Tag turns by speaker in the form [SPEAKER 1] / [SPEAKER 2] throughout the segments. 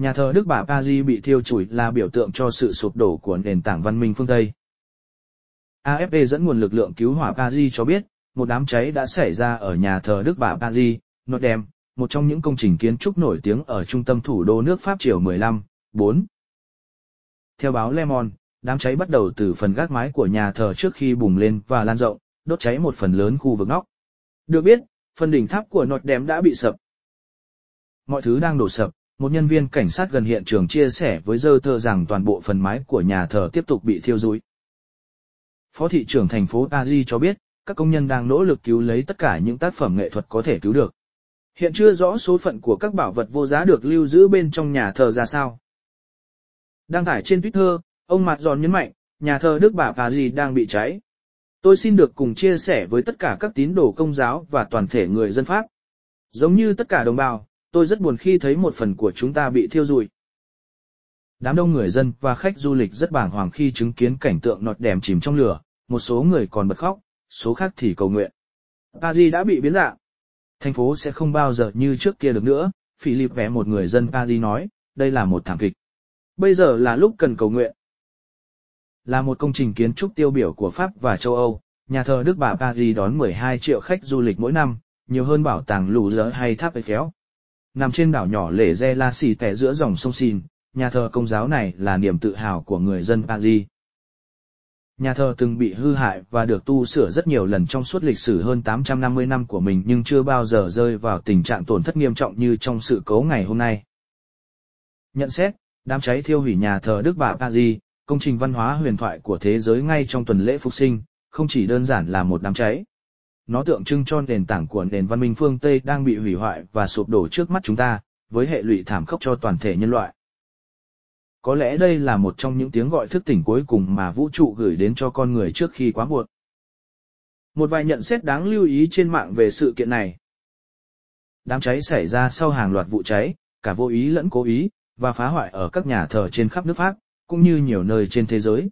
[SPEAKER 1] Nhà thờ Đức Bà Paris bị thiêu chủi là biểu tượng cho sự sụp đổ của nền tảng văn minh phương Tây. AFP dẫn nguồn lực lượng cứu hỏa Paris cho biết, một đám cháy đã xảy ra ở nhà thờ Đức Bà Paris, Notre Dame, một trong những công trình kiến trúc nổi tiếng ở trung tâm thủ đô nước Pháp chiều 15, 4. Theo báo Le Monde, đám cháy bắt đầu từ phần gác mái của nhà thờ trước khi bùng lên và lan rộng, đốt cháy một phần lớn khu vực nóc. Được biết, phần đỉnh tháp của Notre Dame đã bị sập. Mọi thứ đang đổ sập, một nhân viên cảnh sát gần hiện trường chia sẻ với Reuters rằng toàn bộ phần mái của nhà thờ tiếp tục bị thiêu rụi. Phó thị trưởng thành phố Paris cho biết, các công nhân đang nỗ lực cứu lấy tất cả những tác phẩm nghệ thuật có thể cứu được. Hiện chưa rõ số phận của các bảo vật vô giá được lưu giữ bên trong nhà thờ ra sao. Đăng tải trên Twitter, ông Mạt Giòn nhấn mạnh, nhà thờ Đức Bà Paris đang bị cháy. Tôi xin được cùng chia sẻ với tất cả các tín đồ công giáo và toàn thể người dân Pháp. Giống như tất cả đồng bào, tôi rất buồn khi thấy một phần của chúng ta bị thiêu rụi. Đám đông người dân và khách du lịch rất bàng hoàng khi chứng kiến cảnh tượng nọt đèm chìm trong lửa, một số người còn bật khóc, số khác thì cầu nguyện. Paris đã bị biến dạng. Thành phố sẽ không bao giờ như trước kia được nữa, Philip vẽ một người dân Paris nói, đây là một thảm kịch. Bây giờ là lúc cần cầu nguyện. Là một công trình kiến trúc tiêu biểu của Pháp và châu Âu, nhà thờ Đức Bà Paris đón 12 triệu khách du lịch mỗi năm, nhiều hơn bảo tàng lù dỡ hay tháp Eiffel. Nằm trên đảo nhỏ lễ re La Xì tẻ giữa dòng sông Xin, nhà thờ công giáo này là niềm tự hào của người dân Paris. Nhà thờ từng bị hư hại và được tu sửa rất nhiều lần trong suốt lịch sử hơn 850 năm của mình nhưng chưa bao giờ rơi vào tình trạng tổn thất nghiêm trọng như trong sự cố ngày hôm nay. Nhận xét, đám cháy thiêu hủy nhà thờ Đức Bà Paris, công trình văn hóa huyền thoại của thế giới ngay trong tuần lễ phục sinh, không chỉ đơn giản là một đám cháy. Nó tượng trưng cho nền tảng của nền văn minh phương Tây đang bị hủy hoại và sụp đổ trước mắt chúng ta, với hệ lụy thảm khốc cho toàn thể nhân loại. Có lẽ đây là một trong những tiếng gọi thức tỉnh cuối cùng mà vũ trụ gửi đến cho con người trước khi quá muộn. Một vài nhận xét đáng lưu ý trên mạng về sự kiện này. Đám cháy xảy ra sau hàng loạt vụ cháy, cả vô ý lẫn cố ý, và phá hoại ở các nhà thờ trên khắp nước Pháp, cũng như nhiều nơi trên thế giới.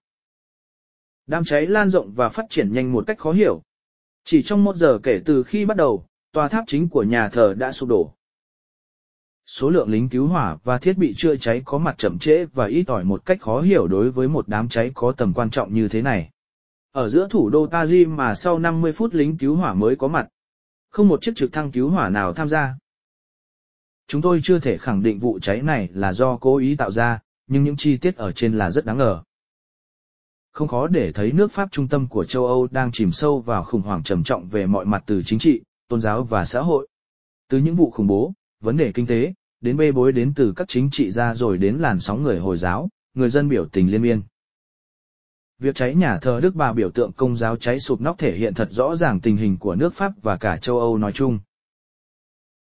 [SPEAKER 1] Đám cháy lan rộng và phát triển nhanh một cách khó hiểu. Chỉ trong một giờ kể từ khi bắt đầu, tòa tháp chính của nhà thờ đã sụp đổ. Số lượng lính cứu hỏa và thiết bị chữa cháy có mặt chậm trễ và ít ỏi một cách khó hiểu đối với một đám cháy có tầm quan trọng như thế này. Ở giữa thủ đô Paris mà sau 50 phút lính cứu hỏa mới có mặt. Không một chiếc trực thăng cứu hỏa nào tham gia. Chúng tôi chưa thể khẳng định vụ cháy này là do cố ý tạo ra, nhưng những chi tiết ở trên là rất đáng ngờ. Không khó để thấy nước Pháp trung tâm của châu Âu đang chìm sâu vào khủng hoảng trầm trọng về mọi mặt từ chính trị, tôn giáo và xã hội. Từ những vụ khủng bố, vấn đề kinh tế, đến bê bối đến từ các chính trị gia rồi đến làn sóng người Hồi giáo, người dân biểu tình liên miên. Việc cháy nhà thờ Đức Bà biểu tượng công giáo cháy sụp nóc thể hiện thật rõ ràng tình hình của nước Pháp và cả châu Âu nói chung.